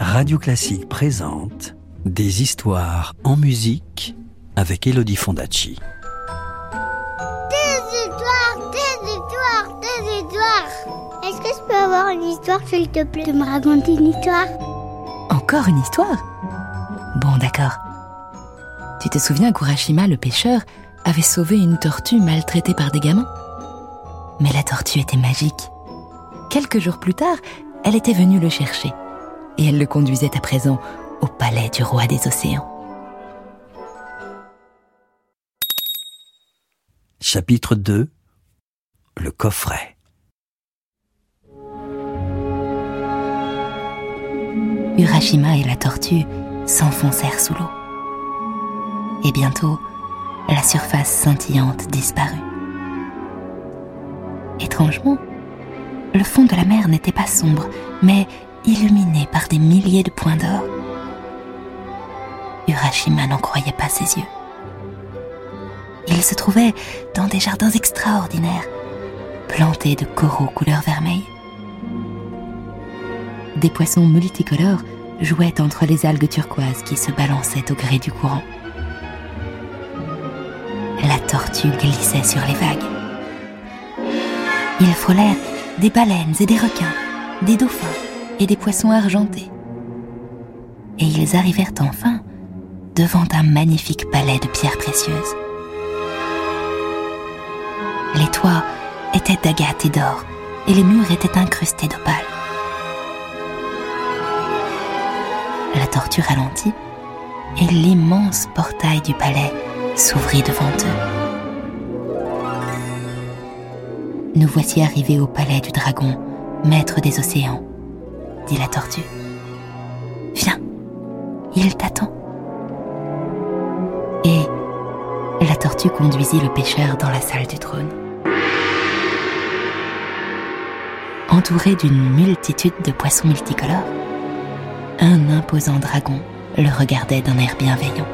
Radio Classique présente Des histoires en musique avec Elodie Fondacci. Des histoires, des histoires, des histoires. Est-ce que je peux avoir une histoire, s'il te plaît, de me raconter une histoire? Encore une histoire? Bon, d'accord. Tu te souviens qu'Urashima, le pêcheur, avait sauvé une tortue maltraitée par des gamins? Mais la tortue était magique. Quelques jours plus tard, elle était venue le chercher. Et elle le conduisait à présent au palais du roi des océans. Chapitre 2 Le coffret. Urashima et la tortue s'enfoncèrent sous l'eau. Et bientôt, la surface scintillante disparut. Étrangement, le fond de la mer n'était pas sombre, mais illuminé par des milliers de points d'or. Urashima n'en croyait pas ses yeux. Il se trouvait dans des jardins extraordinaires, plantés de coraux couleur vermeil. Des poissons multicolores jouaient entre les algues turquoises qui se balançaient au gré du courant. La tortue glissait sur les vagues. Il frôlait des baleines et des requins, des dauphins et des poissons argentés. Et ils arrivèrent enfin devant un magnifique palais de pierres précieuses. Les toits étaient d'agate et d'or, et les murs étaient incrustés d'opale. La tortue ralentit, et l'immense portail du palais s'ouvrit devant eux. Nous voici arrivés au palais du dragon, maître des océans, dit la tortue. Viens, il t'attend. Et la tortue conduisit le pêcheur dans la salle du trône. Entouré d'une multitude de poissons multicolores, un imposant dragon le regardait d'un air bienveillant.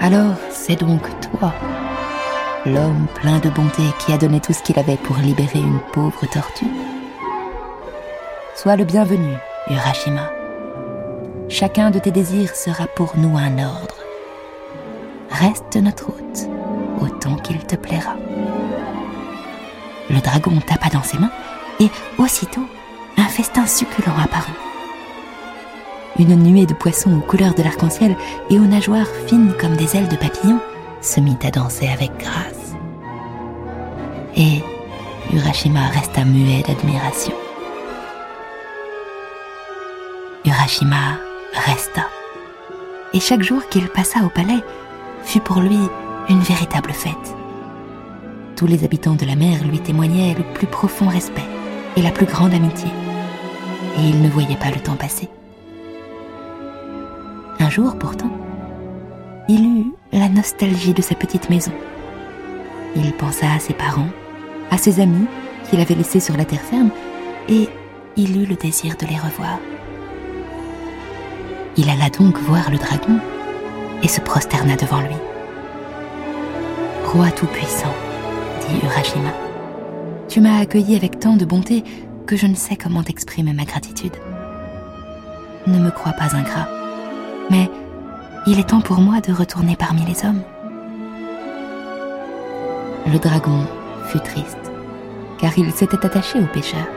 Alors, c'est donc toi, l'homme plein de bonté qui a donné tout ce qu'il avait pour libérer une pauvre tortue? Sois le bienvenu, Urashima. Chacun de tes désirs sera pour nous un ordre. Reste notre hôte autant qu'il te plaira. Le dragon tapa dans ses mains et aussitôt un festin succulent apparut. Une nuée de poissons aux couleurs de l'arc-en-ciel et aux nageoires fines comme des ailes de papillon se mit à danser avec grâce. Et Urashima resta muet d'admiration. Urashima resta. Et chaque jour qu'il passa au palais fut pour lui une véritable fête. Tous les habitants de la mer lui témoignaient le plus profond respect et la plus grande amitié. Et il ne voyait pas le temps passer. Un jour pourtant, il eut la nostalgie de sa petite maison. Il pensa à ses parents, à ses amis qu'il avait laissés sur la terre ferme, et il eut le désir de les revoir. Il alla donc voir le dragon et se prosterna devant lui. Roi tout-puissant, dit Urashima, tu m'as accueilli avec tant de bonté que je ne sais comment exprimer ma gratitude. Ne me crois pas ingrat, mais il est temps pour moi de retourner parmi les hommes. Le dragon fut triste, car il s'était attaché au pêcheur,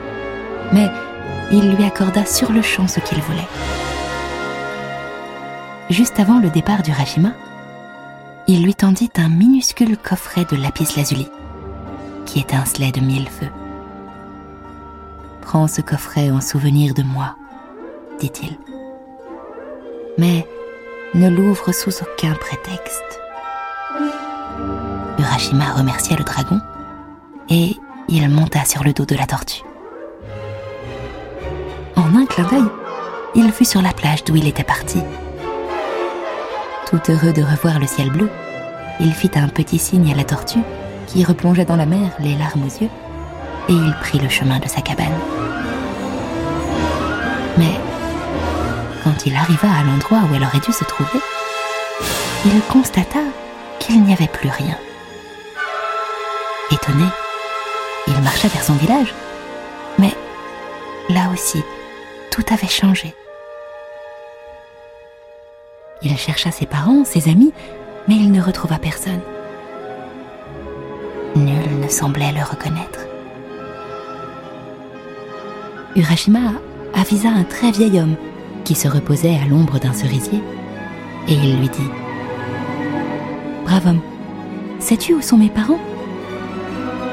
mais il lui accorda sur le champ ce qu'il voulait. Juste avant le départ du Rashima, il lui tendit un minuscule coffret de lapis-lazuli qui étincelait de mille feux. Prends ce coffret en souvenir de moi, dit-il. Mais ne l'ouvre sous aucun prétexte. Urashima remercia le dragon et il monta sur le dos de la tortue. En un clin d'œil, il fut sur la plage d'où il était parti. Tout heureux de revoir le ciel bleu, il fit un petit signe à la tortue qui replongeait dans la mer les larmes aux yeux et il prit le chemin de sa cabane. Mais quand il arriva à l'endroit où elle aurait dû se trouver, il constata qu'il n'y avait plus rien. Étonné, il marcha vers son village, mais là aussi, tout avait changé. Il chercha ses parents, ses amis, mais il ne retrouva personne. Nul ne semblait le reconnaître. Urashima avisa un très vieil homme qui se reposait à l'ombre d'un cerisier, et il lui dit Brave homme, sais-tu où sont mes parents?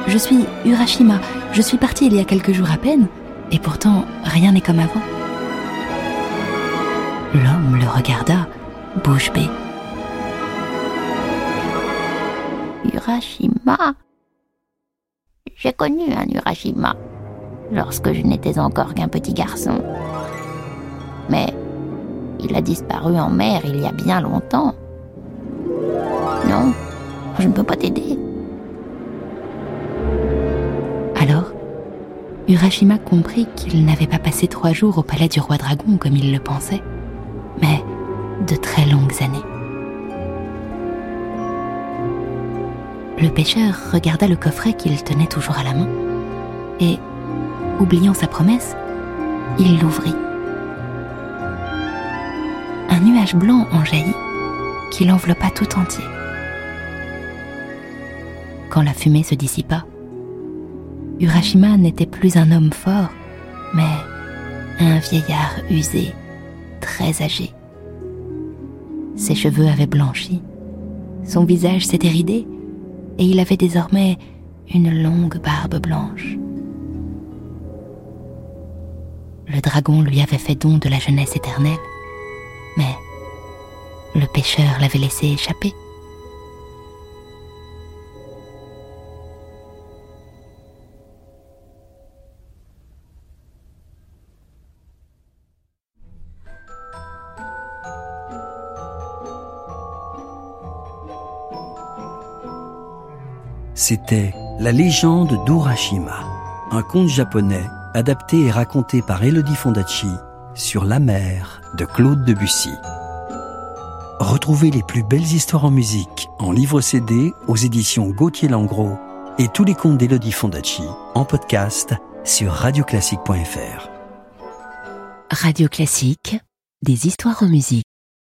Je suis Urashima, je suis parti il y a quelques jours à peine, et pourtant rien n'est comme avant. L'homme le regarda, bouche bée. Urashima J'ai connu un Urashima lorsque je n'étais encore qu'un petit garçon. Mais il a disparu en mer il y a bien longtemps. Non, je ne peux pas t'aider. Alors, Urashima comprit qu'il n'avait pas passé trois jours au palais du roi dragon comme il le pensait, mais de très longues années. Le pêcheur regarda le coffret qu'il tenait toujours à la main et, oubliant sa promesse, il l'ouvrit. Un nuage blanc en jaillit qui l'enveloppa tout entier. Quand la fumée se dissipa, Urashima n'était plus un homme fort, mais un vieillard usé, très âgé. Ses cheveux avaient blanchi, son visage s'était ridé, et il avait désormais une longue barbe blanche. Le dragon lui avait fait don de la jeunesse éternelle, mais le pêcheur l'avait laissé échapper. C'était La légende d'Urashima, un conte japonais adapté et raconté par Elodie Fondacci sur la mer de Claude Debussy. Retrouvez les plus belles histoires en musique en livre CD aux éditions Gauthier Langros et tous les contes d'Elodie Fondacci en podcast sur radioclassique.fr. Radio Classique, des histoires en musique.